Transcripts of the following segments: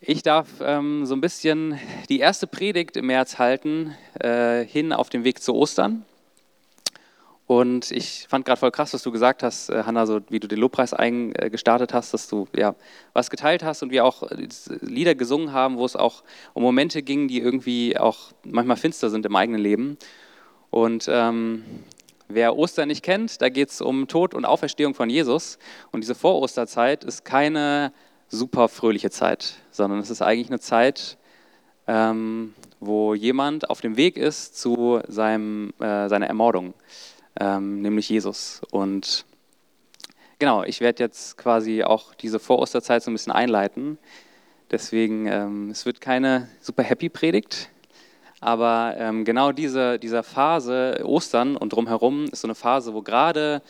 Ich darf ähm, so ein bisschen die erste Predigt im März halten, äh, hin auf dem Weg zu Ostern. Und ich fand gerade voll krass, was du gesagt hast, äh, Hanna, so wie du den Lobpreis eingestartet hast, dass du ja was geteilt hast und wir auch äh, Lieder gesungen haben, wo es auch um Momente ging, die irgendwie auch manchmal finster sind im eigenen Leben. Und ähm, wer Ostern nicht kennt, da geht es um Tod und Auferstehung von Jesus. Und diese Vorosterzeit ist keine super fröhliche Zeit, sondern es ist eigentlich eine Zeit, ähm, wo jemand auf dem Weg ist zu seinem, äh, seiner Ermordung, ähm, nämlich Jesus. Und genau, ich werde jetzt quasi auch diese Vorosterzeit so ein bisschen einleiten. Deswegen, ähm, es wird keine super happy Predigt, aber ähm, genau diese, dieser Phase, Ostern und drumherum, ist so eine Phase, wo gerade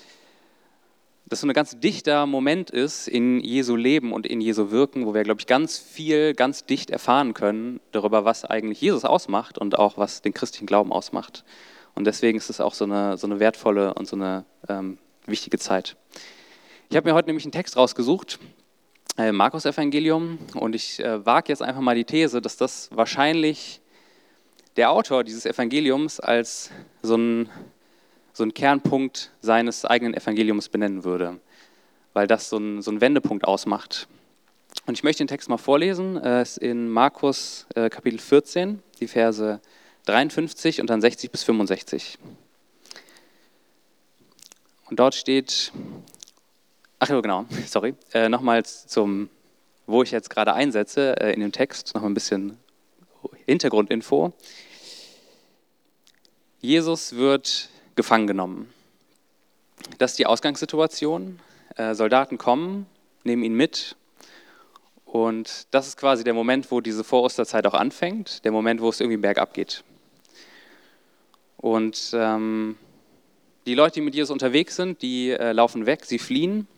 das so ein ganz dichter Moment ist in Jesu Leben und in Jesu Wirken, wo wir, glaube ich, ganz viel, ganz dicht erfahren können darüber, was eigentlich Jesus ausmacht und auch was den christlichen Glauben ausmacht. Und deswegen ist es auch so eine, so eine wertvolle und so eine ähm, wichtige Zeit. Ich habe mir heute nämlich einen Text rausgesucht, äh, Markus Evangelium, und ich äh, wage jetzt einfach mal die These, dass das wahrscheinlich der Autor dieses Evangeliums als so ein so einen Kernpunkt seines eigenen Evangeliums benennen würde, weil das so ein, so ein Wendepunkt ausmacht. Und ich möchte den Text mal vorlesen. Es ist in Markus äh, Kapitel 14, die Verse 53 und dann 60 bis 65. Und dort steht, ach ja, genau, sorry, äh, nochmals zum, wo ich jetzt gerade einsetze äh, in dem Text, noch ein bisschen Hintergrundinfo. Jesus wird gefangen genommen. Das ist die Ausgangssituation. Äh, Soldaten kommen, nehmen ihn mit. Und das ist quasi der Moment, wo diese Vorosterzeit auch anfängt, der Moment, wo es irgendwie bergab geht. Und ähm, die Leute, die mit Jesus unterwegs sind, die äh, laufen weg, sie fliehen.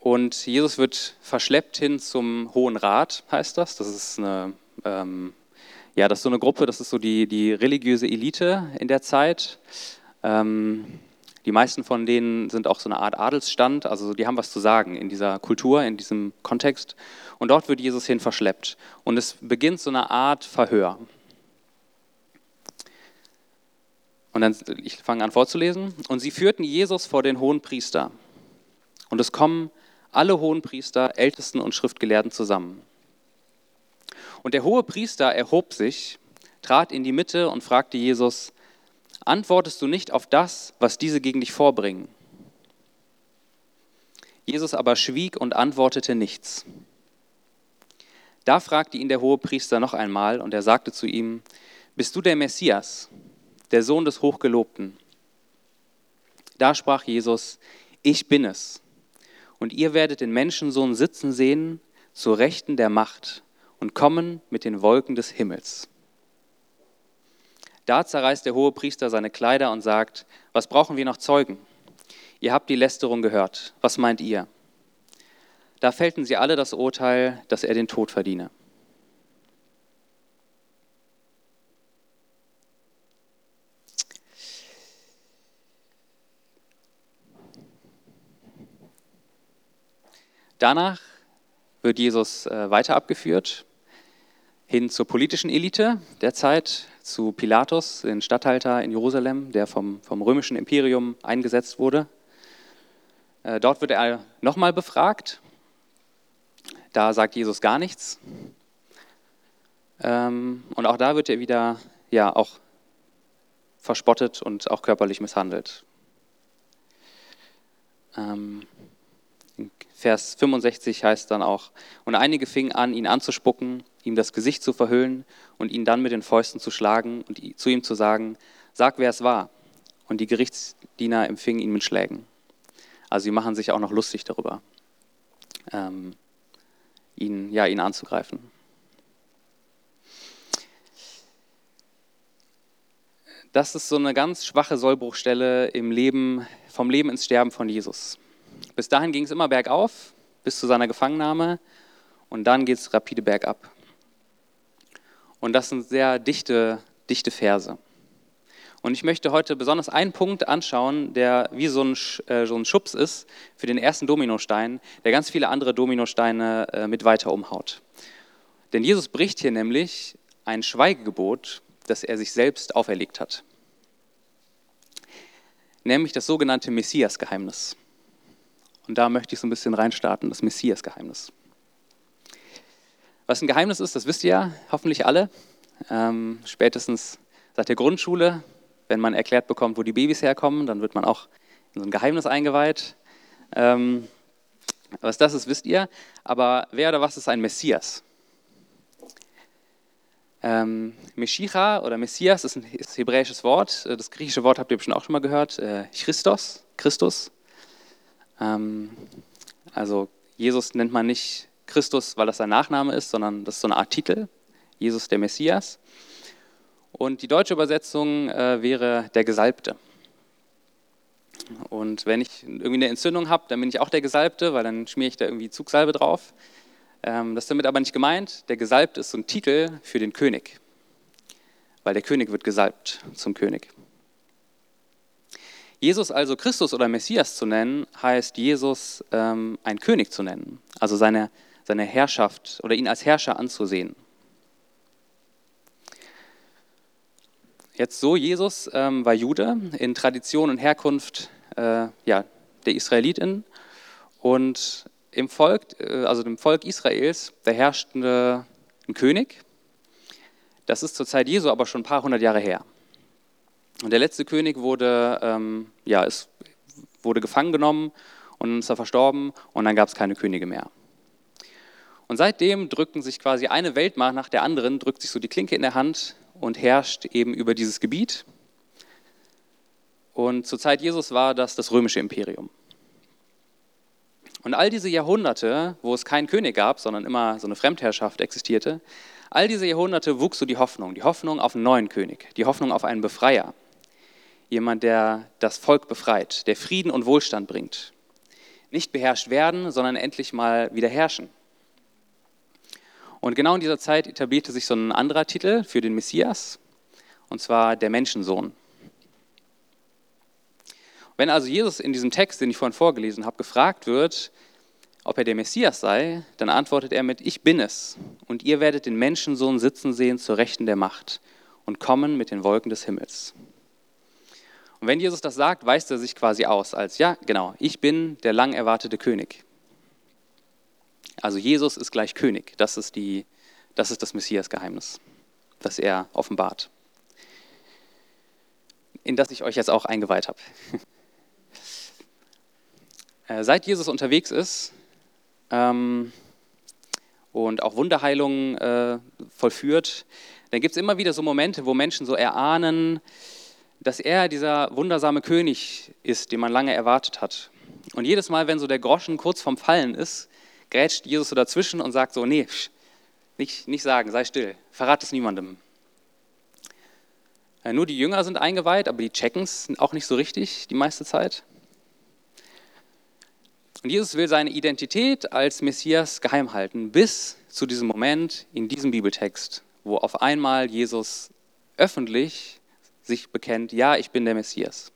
Und Jesus wird verschleppt hin zum Hohen Rat, heißt das. Das ist eine ähm, ja, das ist so eine Gruppe, das ist so die, die religiöse Elite in der Zeit. Ähm, die meisten von denen sind auch so eine Art Adelsstand, also die haben was zu sagen in dieser Kultur, in diesem Kontext. Und dort wird Jesus hin verschleppt. Und es beginnt so eine Art Verhör. Und dann, ich fange an vorzulesen. Und sie führten Jesus vor den hohen Priester. Und es kommen alle hohen Priester, Ältesten und Schriftgelehrten zusammen. Und der hohe Priester erhob sich, trat in die Mitte und fragte Jesus, antwortest du nicht auf das, was diese gegen dich vorbringen? Jesus aber schwieg und antwortete nichts. Da fragte ihn der hohe Priester noch einmal und er sagte zu ihm, bist du der Messias, der Sohn des Hochgelobten? Da sprach Jesus, ich bin es. Und ihr werdet den Menschensohn sitzen sehen, zur Rechten der Macht und kommen mit den Wolken des Himmels. Da zerreißt der hohe Priester seine Kleider und sagt, was brauchen wir noch Zeugen? Ihr habt die Lästerung gehört, was meint ihr? Da fällten sie alle das Urteil, dass er den Tod verdiene. Danach wird Jesus äh, weiter abgeführt hin zur politischen Elite der Zeit, zu Pilatus, den Statthalter in Jerusalem, der vom, vom römischen Imperium eingesetzt wurde. Äh, dort wird er nochmal befragt. Da sagt Jesus gar nichts. Ähm, und auch da wird er wieder ja, auch verspottet und auch körperlich misshandelt. Ähm, Vers 65 heißt dann auch, und einige fingen an, ihn anzuspucken, ihm das Gesicht zu verhüllen und ihn dann mit den Fäusten zu schlagen und zu ihm zu sagen, sag, wer es war. Und die Gerichtsdiener empfingen ihn mit Schlägen. Also sie machen sich auch noch lustig darüber, ähm, ihn, ja, ihn anzugreifen. Das ist so eine ganz schwache Sollbruchstelle im Leben, vom Leben ins Sterben von Jesus. Bis dahin ging es immer bergauf, bis zu seiner Gefangennahme. Und dann geht es rapide bergab. Und das sind sehr dichte, dichte Verse. Und ich möchte heute besonders einen Punkt anschauen, der wie so ein, äh, so ein Schubs ist für den ersten Dominostein, der ganz viele andere Dominosteine äh, mit weiter umhaut. Denn Jesus bricht hier nämlich ein Schweigegebot, das er sich selbst auferlegt hat. Nämlich das sogenannte Messias-Geheimnis. Und da möchte ich so ein bisschen reinstarten, das Messias-Geheimnis. Was ein Geheimnis ist, das wisst ihr ja hoffentlich alle. Ähm, spätestens seit der Grundschule, wenn man erklärt bekommt, wo die Babys herkommen, dann wird man auch in so ein Geheimnis eingeweiht. Ähm, was das ist, wisst ihr. Aber wer oder was ist ein Messias? Ähm, Meshicha oder Messias ist ein, hebräisches Wort. Das griechische Wort habt ihr bestimmt auch schon mal gehört. Äh, Christos, Christus. Ähm, also Jesus nennt man nicht Christus, weil das sein Nachname ist, sondern das ist so eine Art Titel. Jesus der Messias. Und die deutsche Übersetzung äh, wäre der Gesalbte. Und wenn ich irgendwie eine Entzündung habe, dann bin ich auch der Gesalbte, weil dann schmiere ich da irgendwie Zugsalbe drauf. Ähm, das ist damit aber nicht gemeint. Der Gesalbte ist so ein Titel für den König, weil der König wird gesalbt zum König. Jesus also Christus oder Messias zu nennen, heißt Jesus ähm, ein König zu nennen, also seine, seine Herrschaft oder ihn als Herrscher anzusehen. Jetzt so, Jesus ähm, war Jude in Tradition und Herkunft äh, ja, der Israeliten und im Volk, äh, also dem Volk Israels, da herrscht ein König. Das ist zur Zeit Jesu aber schon ein paar hundert Jahre her. Und der letzte König wurde, ähm, ja, es wurde gefangen genommen und ist er verstorben und dann gab es keine Könige mehr. Und seitdem drücken sich quasi eine Weltmacht nach der anderen, drückt sich so die Klinke in der Hand und herrscht eben über dieses Gebiet. Und zur Zeit Jesus war das das römische Imperium. Und all diese Jahrhunderte, wo es keinen König gab, sondern immer so eine Fremdherrschaft existierte, all diese Jahrhunderte wuchs so die Hoffnung, die Hoffnung auf einen neuen König, die Hoffnung auf einen Befreier, jemand, der das Volk befreit, der Frieden und Wohlstand bringt. Nicht beherrscht werden, sondern endlich mal wieder herrschen. Und genau in dieser Zeit etablierte sich so ein anderer Titel für den Messias, und zwar der Menschensohn. Wenn also Jesus in diesem Text, den ich vorhin vorgelesen habe, gefragt wird, ob er der Messias sei, dann antwortet er mit, ich bin es, und ihr werdet den Menschensohn sitzen sehen zur Rechten der Macht und kommen mit den Wolken des Himmels. Und wenn Jesus das sagt, weist er sich quasi aus als, ja, genau, ich bin der lang erwartete König. Also Jesus ist gleich König, das ist, die, das, ist das Messias-Geheimnis, das er offenbart, in das ich euch jetzt auch eingeweiht habe. Äh, seit Jesus unterwegs ist ähm, und auch Wunderheilungen äh, vollführt, dann gibt es immer wieder so Momente, wo Menschen so erahnen, dass er dieser wundersame König ist, den man lange erwartet hat. Und jedes Mal, wenn so der Groschen kurz vorm Fallen ist, grätscht Jesus so dazwischen und sagt so, nee, nicht, nicht sagen, sei still, verrat es niemandem. Ja, nur die Jünger sind eingeweiht, aber die checken es auch nicht so richtig die meiste Zeit. Und Jesus will seine Identität als Messias geheim halten, bis zu diesem Moment in diesem Bibeltext, wo auf einmal Jesus öffentlich sich bekennt, ja, ich bin der Messias.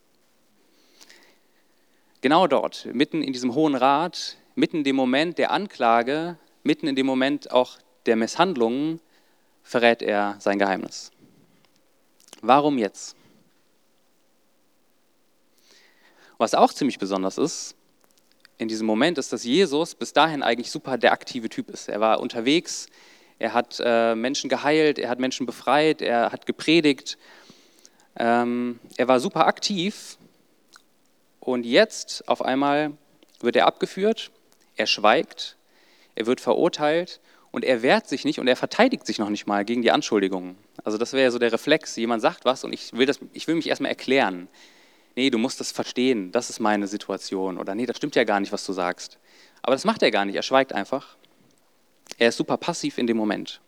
Genau dort, mitten in diesem Hohen Rat, mitten in dem Moment der Anklage, mitten in dem Moment auch der Misshandlungen, verrät er sein Geheimnis. Warum jetzt? Was auch ziemlich besonders ist, in diesem Moment ist, dass Jesus bis dahin eigentlich super der aktive Typ ist. Er war unterwegs, er hat äh, Menschen geheilt, er hat Menschen befreit, er hat gepredigt. Ähm, er war super aktiv und jetzt auf einmal wird er abgeführt, er schweigt, er wird verurteilt und er wehrt sich nicht und er verteidigt sich noch nicht mal gegen die Anschuldigungen. Also das wäre ja so der Reflex, jemand sagt was und ich will, das, ich will mich erstmal erklären nee, du musst das verstehen, das ist meine Situation. Oder nee, das stimmt ja gar nicht, was du sagst. Aber das macht er gar nicht, er schweigt einfach. Er ist super passiv in dem Moment.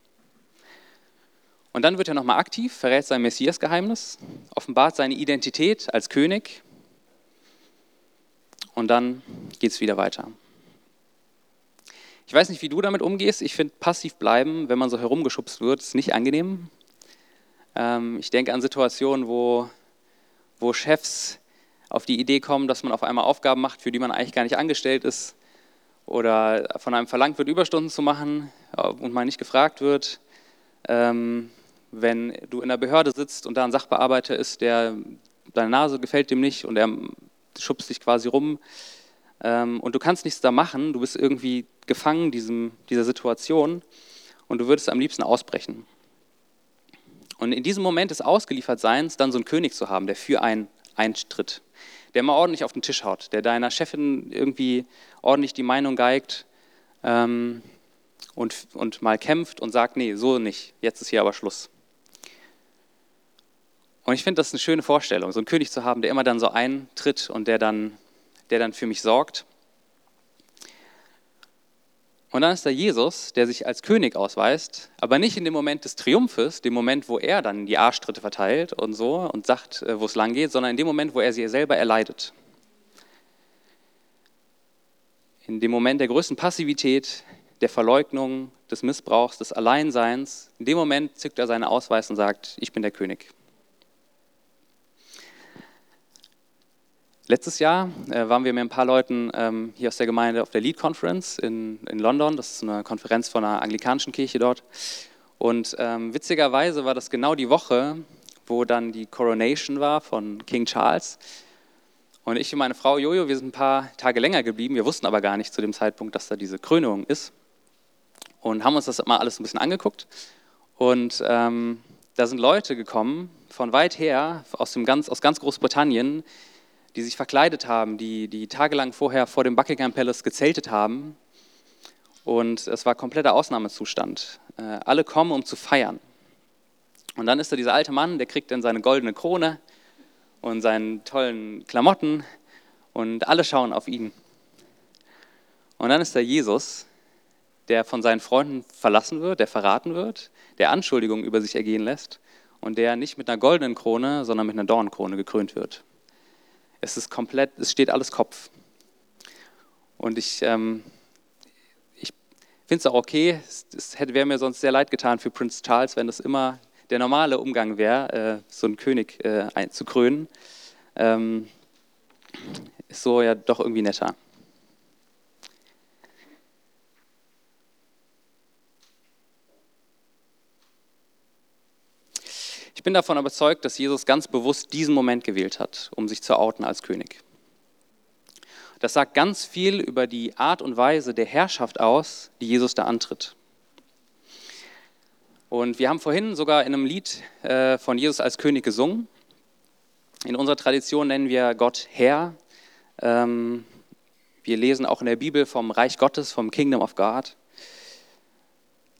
Und dann wird er nochmal aktiv, verrät sein Messias-Geheimnis, offenbart seine Identität als König und dann geht es wieder weiter. Ich weiß nicht, wie du damit umgehst. Ich finde, passiv bleiben, wenn man so herumgeschubst wird, ist nicht angenehm. Ähm, ich denke an Situationen, wo wo Chefs auf die Idee kommen, dass man auf einmal Aufgaben macht, für die man eigentlich gar nicht angestellt ist oder von einem verlangt wird, Überstunden zu machen äh, und man nicht gefragt wird. Ähm, wenn du in der Behörde sitzt und da ein Sachbearbeiter ist, der deine Nase gefällt dem nicht und er schubst dich quasi rum ähm, und du kannst nichts da machen, du bist irgendwie gefangen diesem, dieser Situation und du würdest am liebsten ausbrechen. Und in diesem Moment des Ausgeliefertseins dann so einen König zu haben, der für einen eintritt, der mal ordentlich auf den Tisch haut, der deiner Chefin irgendwie ordentlich die Meinung geigt ähm, und, und mal kämpft und sagt, nee, so nicht, jetzt ist hier aber Schluss. Und ich finde das eine schöne Vorstellung, so einen König zu haben, der immer dann so eintritt und der dann, der dann für mich sorgt. Und dann ist da Jesus, der sich als König ausweist, aber nicht in dem Moment des Triumphes, dem Moment, wo er dann die Arschtritte verteilt und so und sagt, äh, wo es lang geht, sondern in dem Moment, wo er sie selber erleidet. In dem Moment der größten Passivität, der Verleugnung, des Missbrauchs, des Alleinseins, in dem Moment zückt er seinen Ausweis und sagt, ich bin der König. Letztes Jahr äh, waren wir mit ein paar Leuten ähm, hier aus der Gemeinde auf der Lead Conference in, in London. Das ist eine Konferenz von einer anglikanischen Kirche dort. Und ähm, witzigerweise war das genau die Woche, wo dann die Coronation war von King Charles. Und ich und meine Frau Jojo, wir sind ein paar Tage länger geblieben. Wir wussten aber gar nicht zu dem Zeitpunkt, dass da diese Krönung ist. Und haben uns das mal alles ein bisschen angeguckt. Und ähm, da sind Leute gekommen von weit her, aus, dem ganz, aus ganz Großbritannien, die sich verkleidet haben, die, die tagelang vorher vor dem Buckingham Palace gezeltet haben. Und es war kompletter Ausnahmezustand. Äh, alle kommen, um zu feiern. Und dann ist da dieser alte Mann, der kriegt dann seine goldene Krone und seinen tollen Klamotten und alle schauen auf ihn. Und dann ist da Jesus, der von seinen Freunden verlassen wird, der verraten wird, der Anschuldigungen über sich ergehen lässt und der nicht mit einer goldenen Krone, sondern mit einer Dornkrone gekrönt wird. Es ist komplett, es steht alles Kopf. Und ich, ähm, ich finde es auch okay, es, es wäre mir sonst sehr leid getan für Prinz Charles, wenn das immer der normale Umgang wäre, äh, so einen König äh, einzukrönen. Ähm, ist so ja doch irgendwie netter. Bin davon überzeugt, dass Jesus ganz bewusst diesen Moment gewählt hat, um sich zu outen als König. Das sagt ganz viel über die Art und Weise der Herrschaft aus, die Jesus da antritt. Und wir haben vorhin sogar in einem Lied äh, von Jesus als König gesungen. In unserer Tradition nennen wir Gott Herr. Ähm, wir lesen auch in der Bibel vom Reich Gottes, vom Kingdom of God.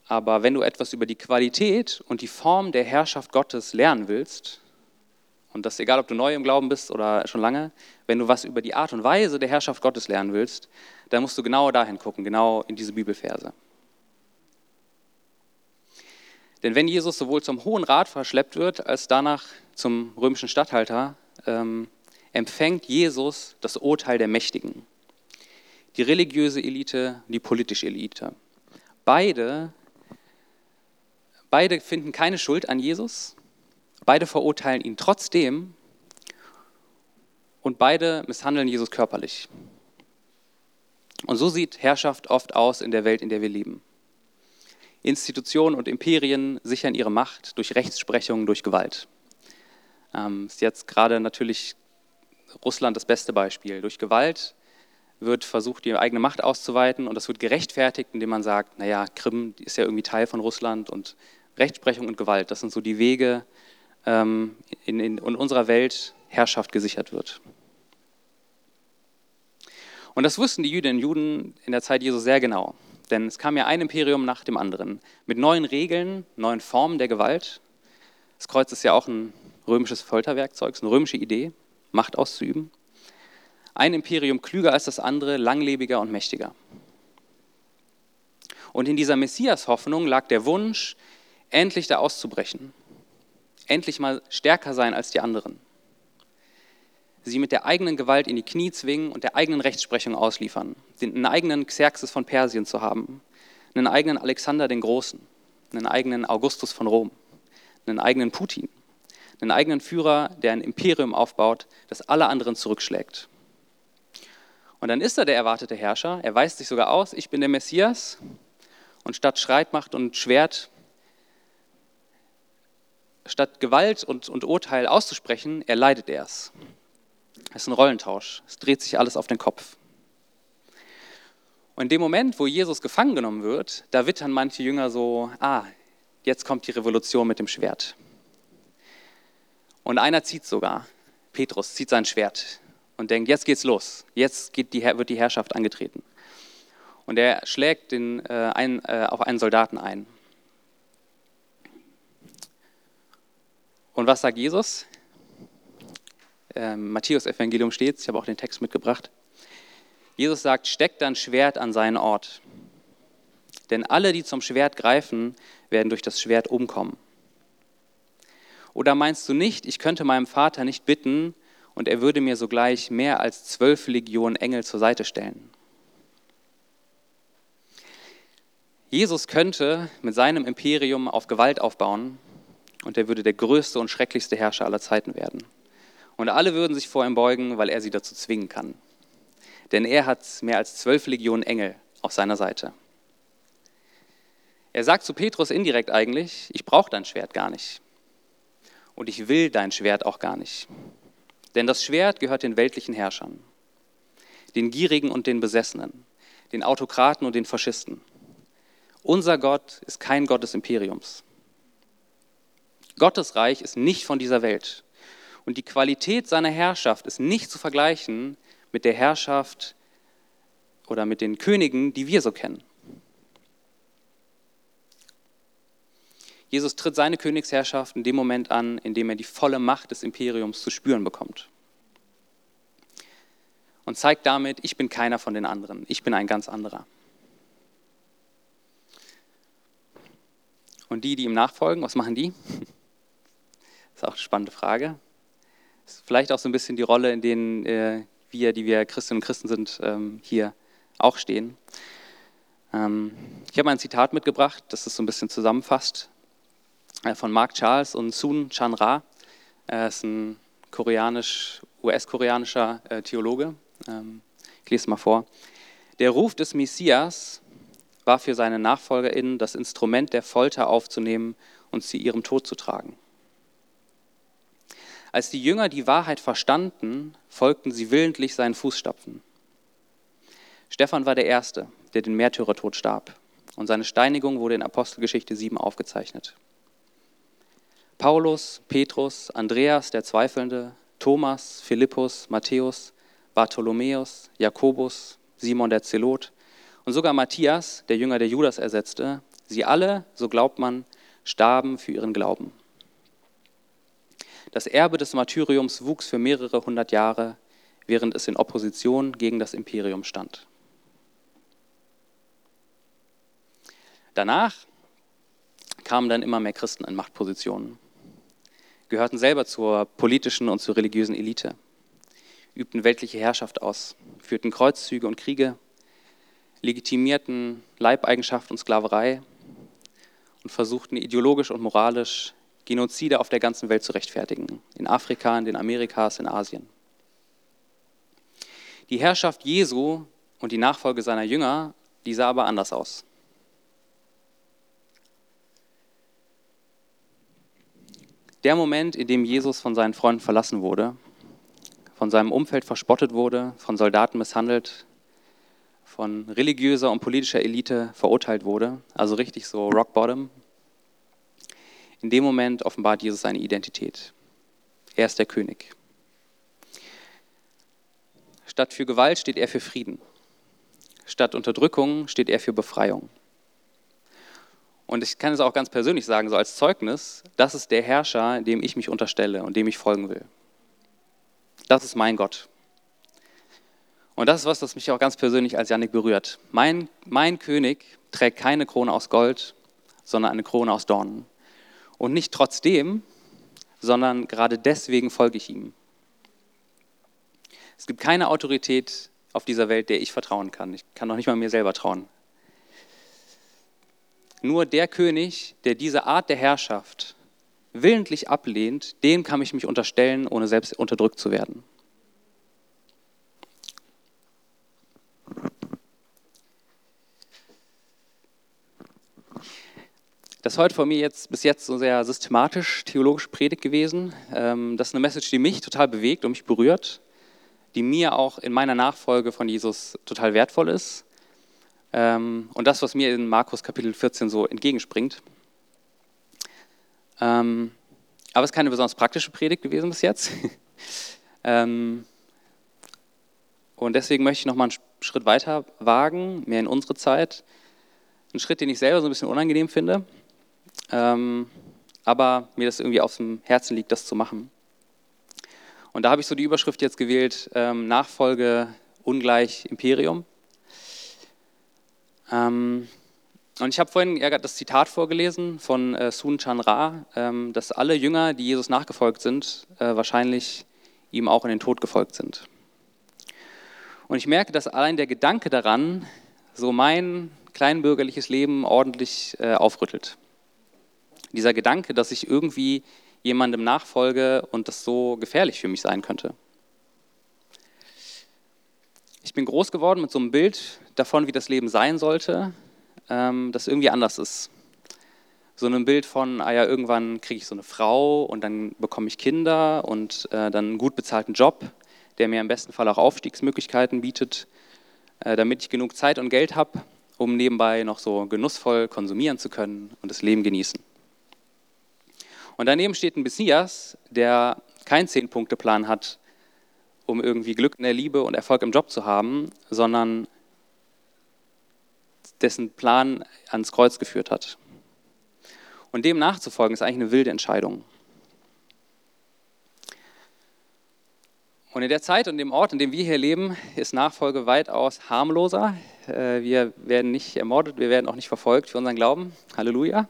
Aber wenn du etwas über die Qualität und die Form der Herrschaft Gottes lernen willst, und das egal, ob du neu im Glauben bist oder schon lange, wenn du was über die Art und Weise der Herrschaft Gottes lernen willst, dann musst du genau dahin gucken, genau in diese Bibelverse. Denn wenn Jesus sowohl zum Hohen Rat verschleppt wird, als danach zum römischen Statthalter, ähm, empfängt Jesus das Urteil der Mächtigen. Die religiöse Elite, die politische Elite. Beide Beide finden keine Schuld an Jesus, beide verurteilen ihn trotzdem und beide misshandeln Jesus körperlich. Und so sieht Herrschaft oft aus in der Welt, in der wir leben. Institutionen und Imperien sichern ihre Macht durch Rechtsprechung, durch Gewalt. Ähm, ist jetzt gerade natürlich Russland das beste Beispiel. Durch Gewalt wird versucht, die eigene Macht auszuweiten und das wird gerechtfertigt, indem man sagt, naja, Krim ist ja irgendwie Teil von Russland und Rechtsprechung und Gewalt, das sind so die Wege, ähm, in, in, in unserer Welt Herrschaft gesichert wird. Und das wussten die Jüdinnen und Juden in der Zeit Jesu sehr genau. Denn es kam ja ein Imperium nach dem anderen mit neuen Regeln, neuen Formen der Gewalt. Das Kreuz ist ja auch ein römisches Folterwerkzeug, eine römische Idee, Macht auszuüben. Ein Imperium klüger als das andere, langlebiger und mächtiger. Und in dieser Messias-Hoffnung lag der Wunsch, endlich da auszubrechen, endlich mal stärker sein als die anderen, sie mit der eigenen Gewalt in die Knie zwingen und der eigenen Rechtsprechung ausliefern, einen eigenen Xerxes von Persien zu haben, einen eigenen Alexander den Großen, einen eigenen Augustus von Rom, einen eigenen Putin, einen eigenen Führer, der ein Imperium aufbaut, das alle anderen zurückschlägt. Und dann ist er der erwartete Herrscher, er weist sich sogar aus, ich bin der Messias. Und statt Streitmacht und Schwert, statt Gewalt und, und Urteil auszusprechen, erleidet er es. Es ist ein Rollentausch, es dreht sich alles auf den Kopf. Und in dem Moment, wo Jesus gefangen genommen wird, da wittern manche Jünger so, ah, jetzt kommt die Revolution mit dem Schwert. Und einer zieht sogar, Petrus zieht sein Schwert und denkt, jetzt geht's los, jetzt geht die, wird die Herrschaft angetreten. Und er schlägt den, äh, ein, äh, auf einen Soldaten ein. Und was sagt Jesus? Ähm, Matthäus Evangelium steht, ich habe auch den Text mitgebracht. Jesus sagt, steckt dein Schwert an seinen Ort. Denn alle, die zum Schwert greifen, werden durch das Schwert umkommen. Oder meinst du nicht, ich könnte meinem Vater nicht bitten und er würde mir sogleich mehr als zwölf Legionen Engel zur Seite stellen? Jesus könnte mit seinem Imperium auf Gewalt aufbauen und er würde der größte und schrecklichste Herrscher aller Zeiten werden. Und alle würden sich vor ihm beugen, weil er sie dazu zwingen kann denn er hat mehr als zwölf Legionen Engel auf seiner Seite. Er sagt zu Petrus indirekt eigentlich, ich brauche dein Schwert gar nicht. Und ich will dein Schwert auch gar nicht. Denn das Schwert gehört den weltlichen Herrschern, den Gierigen und den Besessenen, den Autokraten und den Faschisten. Unser Gott ist kein Gott des Imperiums. Gottes Reich ist nicht von dieser Welt. Und die Qualität seiner Herrschaft ist nicht zu vergleichen mit der Herrschaft oder mit den Königen, die wir so kennen. Jesus tritt seine Königsherrschaft in dem Moment an, in dem er die volle Macht des Imperiums zu spüren bekommt. Und zeigt damit, ich bin keiner von den anderen, ich bin ein ganz anderer. Und die, die ihm nachfolgen, was machen die? Ist auch eine spannende Frage. Ist vielleicht auch so ein bisschen die Rolle, in denen äh, wir, die wir Christinnen und Christen sind, ähm, hier auch stehen. Ähm, ich habe ein Zitat mitgebracht, das es so ein bisschen zusammenfasst, äh, von Mark Charles und Sun Chan Ra. Er ist ein koreanisch, US-koreanischer äh, Theologe. Ähm, ich lese es mal vor. Der Ruf des Messias war für seine NachfolgerInnen das Instrument der Folter aufzunehmen und sie ihrem Tod zu tragen. Als die Jünger die Wahrheit verstanden, folgten sie willentlich seinen Fußstapfen. Stephan war der Erste, der den Märtyrertod starb, und seine Steinigung wurde in Apostelgeschichte 7 aufgezeichnet. Paulus, Petrus, Andreas, der Zweifelnde, Thomas, Philippus, Matthäus, Bartholomäus, Jakobus, Simon der Zelot und sogar Matthias, der Jünger der Judas ersetzte, sie alle, so glaubt man, starben für ihren Glauben. Das Erbe des Martyriums wuchs für mehrere hundert Jahre, während es in Opposition gegen das Imperium stand. Danach kamen dann immer mehr Christen in Machtpositionen, gehörten selber zur politischen und zur religiösen Elite, übten weltliche Herrschaft aus, führten Kreuzzüge und Kriege, legitimierten Leibeigenschaft und Sklaverei und versuchten ideologisch und moralisch Genozide auf der ganzen Welt zu rechtfertigen. In Afrika, in den Amerikas, in Asien. Die Herrschaft Jesu und die Nachfolge seiner Jünger, die sah aber anders aus. Der Moment, in dem Jesus von seinen Freunden verlassen wurde, von seinem Umfeld verspottet wurde, von Soldaten misshandelt, von religiöser und politischer Elite verurteilt wurde, also richtig so Rock Bottom, in dem Moment offenbart Jesus seine Identität. Er ist der König. Statt für Gewalt steht er für Frieden. Statt Unterdrückung steht er für Befreiung. Und ich kann es auch ganz persönlich sagen, so als Zeugnis, das ist der Herrscher, dem ich mich unterstelle und dem ich folgen will. Das ist mein Gott. Und das ist was, das mich auch ganz persönlich als Janik berührt. Mein, mein König trägt keine Krone aus Gold, sondern eine Krone aus Dornen. Und nicht trotzdem, sondern gerade deswegen folge ich ihm. Es gibt keine Autorität auf dieser Welt, der ich vertrauen kann. Ich kann noch nicht mal mir selber trauen. Nur der König, der diese Art der Herrschaft willentlich ablehnt, dem kann ich mich unterstellen, ohne selbst unterdrückt zu werden. Das ist heute von mir jetzt bis jetzt so sehr systematisch theologisch Predigt gewesen. Ähm, das ist eine Message, die mich total bewegt und mich berührt, die mir auch in meiner Nachfolge von Jesus total wertvoll ist. Ähm, und das, was mir in Markus Kapitel 14 so entgegenspringt. Ähm, aber es ist keine besonders praktische Predigt gewesen bis jetzt. und deswegen möchte ich noch mal einen Schritt weiter wagen, mehr in unsere Zeit. Ein Schritt, den ich selber so ein bisschen unangenehm finde ähm, aber mir das irgendwie auf dem Herzen liegt, das zu machen. Und da habe ich so die Überschrift jetzt gewählt, ähm, Nachfolge ungleich Imperium. Ähm, und ich habe vorhin ja, das Zitat vorgelesen von äh, Sun Chan Ra, ähm, dass alle Jünger, die Jesus nachgefolgt sind, äh, wahrscheinlich ihm auch in den Tod gefolgt sind. Und ich merke, dass allein der Gedanke daran so mein kleinbürgerliches Leben ordentlich äh, aufrüttelt. Dieser Gedanke, dass ich irgendwie jemandem nachfolge und das so gefährlich für mich sein könnte. Ich bin groß geworden mit so einem Bild davon, wie das Leben sein sollte, ähm, das irgendwie anders ist. So ein Bild von, ah ja, irgendwann kriege ich so eine Frau und dann bekomme ich Kinder und äh, dann einen gut bezahlten Job, der mir im besten Fall auch Aufstiegsmöglichkeiten bietet, äh, damit ich genug Zeit und Geld habe, um nebenbei noch so genussvoll konsumieren zu können und das Leben genießen. Und daneben steht ein Messias, der keinen Zehn-Punkte-Plan hat, um irgendwie Glück in der Liebe und Erfolg im Job zu haben, sondern dessen Plan ans Kreuz geführt hat. Und dem nachzufolgen ist eigentlich eine wilde Entscheidung. Und in der Zeit und dem Ort, in dem wir hier leben, ist Nachfolge weitaus harmloser. Äh, wir werden nicht ermordet, wir werden auch nicht verfolgt für unseren Glauben. Halleluja.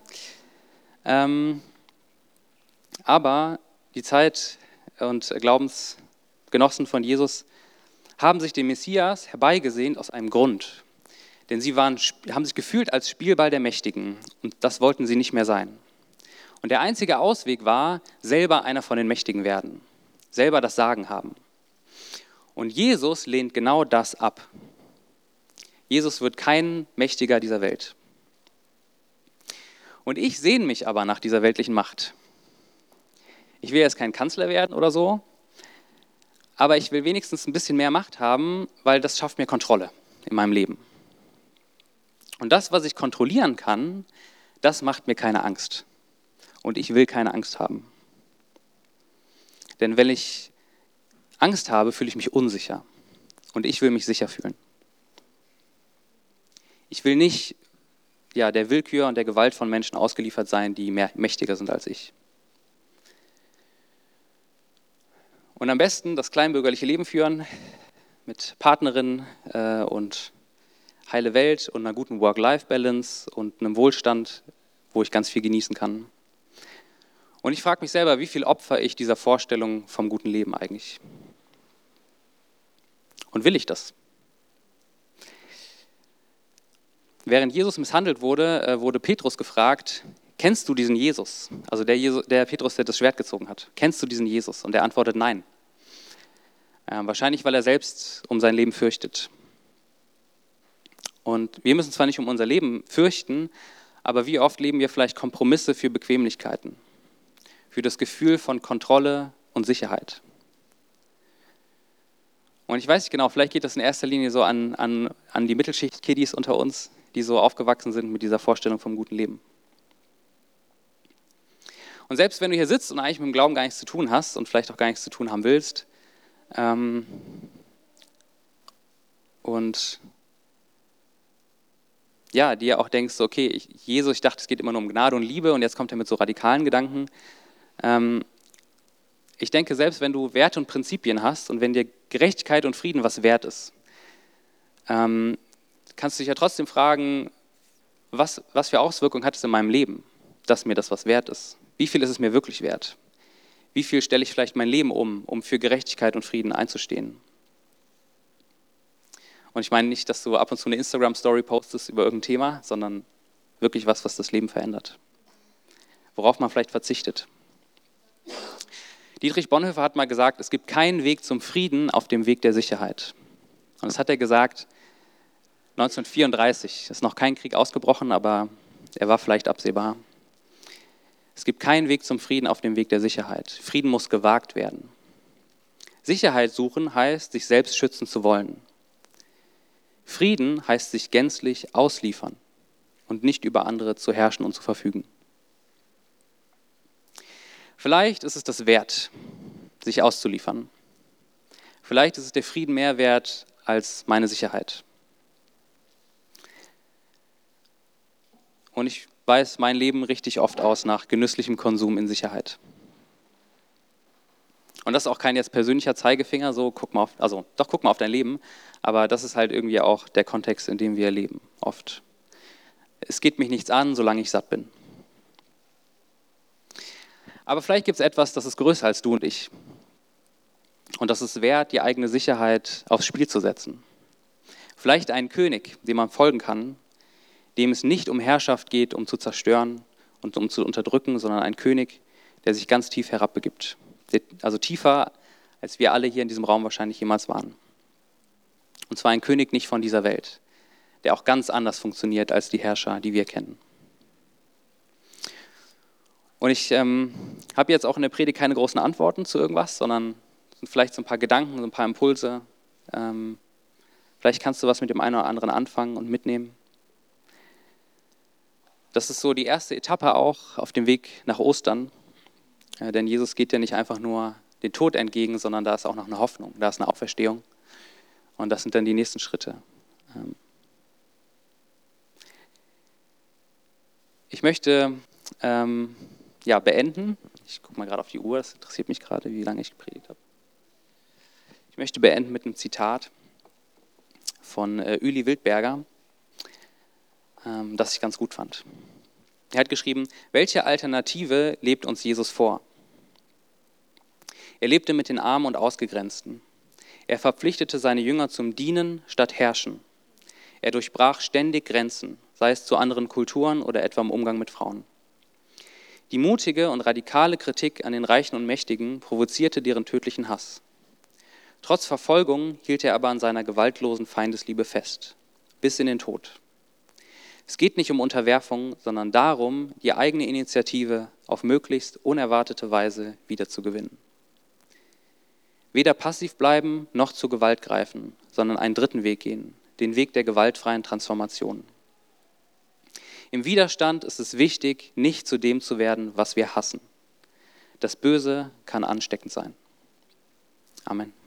Aber die Zeit und Glaubensgenossen von Jesus haben sich den Messias herbeigesehnt aus einem Grund. Denn sie waren, haben sich gefühlt als Spielball der Mächtigen und das wollten sie nicht mehr sein. Und der einzige Ausweg war, selber einer von den Mächtigen werden, selber das Sagen haben. Und Jesus lehnt genau das ab. Jesus wird kein Mächtiger dieser Welt. Und ich sehne mich aber nach dieser weltlichen Macht. Ich will jetzt kein Kanzler werden oder so, aber ich will wenigstens ein bisschen mehr Macht haben, weil das schafft mir Kontrolle in meinem Leben. Und das, was ich kontrollieren kann, das macht mir keine Angst. Und ich will keine Angst haben. Denn wenn ich Angst habe, fühle ich mich unsicher. Und ich will mich sicher fühlen. Ich will nicht ja, der Willkür und der Gewalt von Menschen ausgeliefert sein, die mehr mächtiger sind als ich. Und am besten das kleinbürgerliche Leben führen mit Partnerin äh, und heile Welt und einer guten Work-Life-Balance und einem Wohlstand, wo ich ganz viel genießen kann. Und ich frage mich selber, wie viel opfer ich dieser Vorstellung vom guten Leben eigentlich? Und will ich das? Während Jesus misshandelt wurde, äh, wurde Petrus gefragt, kennst du diesen Jesus? Also der, Jesus, der Petrus, der das Schwert gezogen hat. Kennst du diesen Jesus? Und er antwortet nein. Äh, wahrscheinlich, weil er selbst um sein Leben fürchtet. Und wir müssen zwar nicht um unser Leben fürchten, aber wie oft leben wir vielleicht Kompromisse für Bequemlichkeiten, für das Gefühl von Kontrolle und Sicherheit. Und ich weiß nicht genau, vielleicht geht das in erster Linie so an, an, an die Mittelschicht-Kiddies unter uns, die so aufgewachsen sind mit dieser Vorstellung vom guten Leben. Und selbst wenn du hier sitzt und eigentlich mit dem Glauben gar nichts zu tun hast und vielleicht auch gar nichts zu tun haben willst, ähm, und ja, dir auch denkst, okay, ich, Jesus, ich dachte, es geht immer nur um Gnade und Liebe und jetzt kommt er mit so radikalen Gedanken. Ähm, ich denke, selbst wenn du Werte und Prinzipien hast und wenn dir Gerechtigkeit und Frieden was wert ist, ähm, kannst du dich ja trotzdem fragen, was, was für Auswirkungen hat es in meinem Leben, dass mir das was wert ist? Wie viel ist es mir wirklich wert? Wie viel stelle ich vielleicht mein Leben um, um für Gerechtigkeit und Frieden einzustehen? Und ich meine nicht, dass du ab und zu eine Instagram-Story postest über irgendein Thema, sondern wirklich was, was das Leben verändert. Worauf man vielleicht verzichtet. Dietrich Bonhoeffer hat mal gesagt, es gibt keinen Weg zum Frieden auf dem Weg der Sicherheit. Und das hat er gesagt 1934. Es ist noch kein Krieg ausgebrochen, aber er war vielleicht absehbar. Es gibt keinen Weg zum Frieden auf dem Weg der Sicherheit. Frieden muss gewagt werden. Sicherheit suchen heißt, sich selbst schützen zu wollen. Frieden heißt, sich gänzlich ausliefern und nicht über andere zu herrschen und zu verfügen. Vielleicht ist es das wert, sich auszuliefern. Vielleicht ist es der Frieden mehr wert als meine Sicherheit. Und ich weiß, mein Leben richtig oft aus nach genüsslichem Konsum in Sicherheit. Und das ist auch kein jetzt persönlicher Zeigefinger, so guck mal auf, also doch guck mal auf dein Leben, aber das ist halt irgendwie auch der Kontext, in dem wir leben, oft. Es geht mich nichts an, solange ich satt bin. Aber vielleicht gibt es etwas, das ist größer als du und ich. Und das ist wert, die eigene Sicherheit aufs Spiel zu setzen. Vielleicht einen König, dem man folgen kann, dem es nicht um Herrschaft geht, um zu zerstören und um zu unterdrücken, sondern ein König, der sich ganz tief herabbegibt. Also tiefer, als wir alle hier in diesem Raum wahrscheinlich jemals waren. Und zwar ein König nicht von dieser Welt, der auch ganz anders funktioniert als die Herrscher, die wir kennen. Und ich ähm, habe jetzt auch in der Predigt keine großen Antworten zu irgendwas, sondern vielleicht so ein paar Gedanken, so ein paar Impulse. Ähm, vielleicht kannst du was mit dem einen oder anderen anfangen und mitnehmen. Das ist so die erste Etappe auch auf dem Weg nach Ostern. Ja, denn Jesus geht ja nicht einfach nur den Tod entgegen, sondern da ist auch noch eine Hoffnung, da ist eine Auferstehung. Und das sind dann die nächsten Schritte. Ähm, ich möchte ähm, ja, beenden. Ich gucke mal gerade auf die Uhr, das interessiert mich gerade, wie lange ich gepredigt habe. Ich möchte beenden mit einem Zitat von äh, Uli Wildberger, ähm, das ich ganz gut fand. Er hat geschrieben, welche Alternative lebt uns Jesus vor? Er lebte mit den Armen und Ausgegrenzten. Er verpflichtete seine Jünger zum Dienen statt Herrschen. Er durchbrach ständig Grenzen, sei es zu anderen Kulturen oder etwa im Umgang mit Frauen. Die mutige und radikale Kritik an den Reichen und Mächtigen provozierte deren tödlichen Hass. Trotz Verfolgung hielt er aber an seiner gewaltlosen Feindesliebe fest, bis in den Tod. Es geht nicht um Unterwerfung, sondern darum, die eigene Initiative auf möglichst unerwartete Weise wiederzugewinnen. Weder passiv bleiben noch zur Gewalt greifen, sondern einen dritten Weg gehen, den Weg der gewaltfreien Transformation. Im Widerstand ist es wichtig, nicht zu dem zu werden, was wir hassen. Das Böse kann ansteckend sein. Amen.